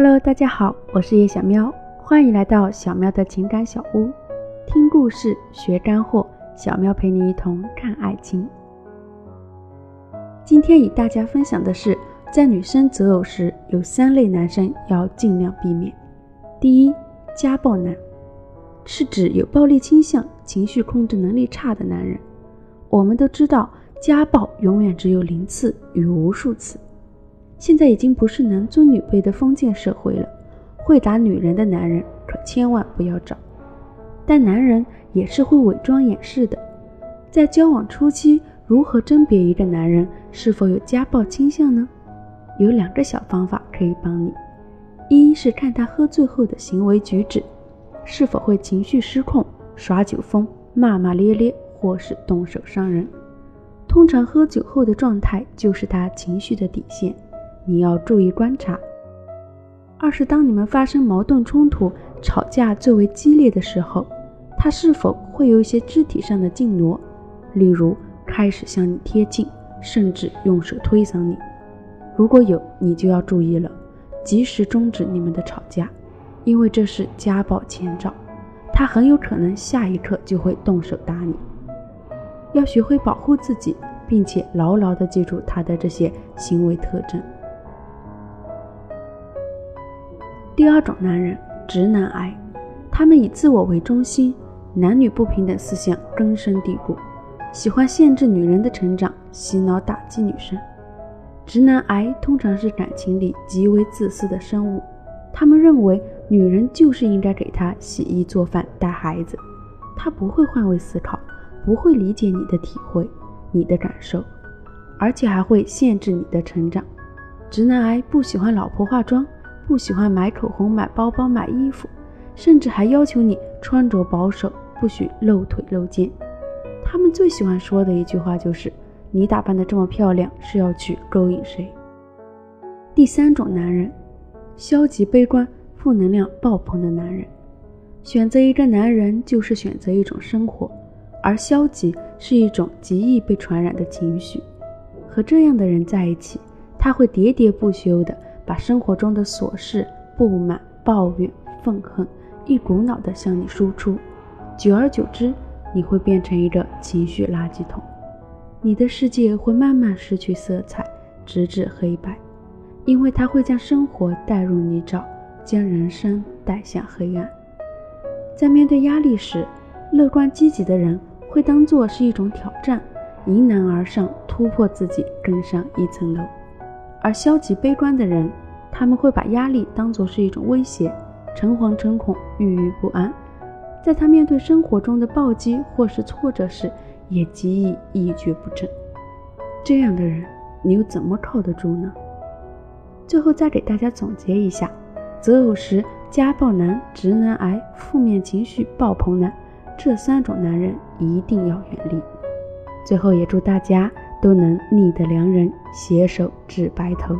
Hello，大家好，我是叶小喵，欢迎来到小喵的情感小屋，听故事学干货，小喵陪你一同看爱情。今天与大家分享的是，在女生择偶时，有三类男生要尽量避免。第一，家暴男，是指有暴力倾向、情绪控制能力差的男人。我们都知道，家暴永远只有零次与无数次。现在已经不是男尊女卑的封建社会了，会打女人的男人可千万不要找。但男人也是会伪装掩饰的，在交往初期，如何甄别一个男人是否有家暴倾向呢？有两个小方法可以帮你：一是看他喝醉后的行为举止，是否会情绪失控、耍酒疯、骂骂咧咧，或是动手伤人。通常喝酒后的状态就是他情绪的底线。你要注意观察。二是当你们发生矛盾冲突、吵架最为激烈的时候，他是否会有一些肢体上的进挪，例如开始向你贴近，甚至用手推搡你？如果有，你就要注意了，及时终止你们的吵架，因为这是家暴前兆，他很有可能下一刻就会动手打你。要学会保护自己，并且牢牢地记住他的这些行为特征。第二种男人，直男癌，他们以自我为中心，男女不平等思想根深蒂固，喜欢限制女人的成长，洗脑打击女生。直男癌通常是感情里极为自私的生物，他们认为女人就是应该给他洗衣做饭带孩子，他不会换位思考，不会理解你的体会、你的感受，而且还会限制你的成长。直男癌不喜欢老婆化妆。不喜欢买口红、买包包、买衣服，甚至还要求你穿着保守，不许露腿露肩。他们最喜欢说的一句话就是：“你打扮的这么漂亮，是要去勾引谁？”第三种男人，消极悲观、负能量爆棚的男人。选择一个男人，就是选择一种生活，而消极是一种极易被传染的情绪。和这样的人在一起，他会喋喋不休的。把生活中的琐事、不满、抱怨、愤恨一股脑的向你输出，久而久之，你会变成一个情绪垃圾桶，你的世界会慢慢失去色彩，直至黑白，因为它会将生活带入泥沼，将人生带向黑暗。在面对压力时，乐观积极的人会当做是一种挑战，迎难而上，突破自己，更上一层楼。而消极悲观的人，他们会把压力当作是一种威胁，诚惶诚恐、郁郁不安。在他面对生活中的暴击或是挫折时，也极易一蹶不振。这样的人，你又怎么靠得住呢？最后再给大家总结一下：择偶时，家暴男、直男癌、负面情绪爆棚男这三种男人一定要远离。最后也祝大家。都能觅得良人，携手至白头。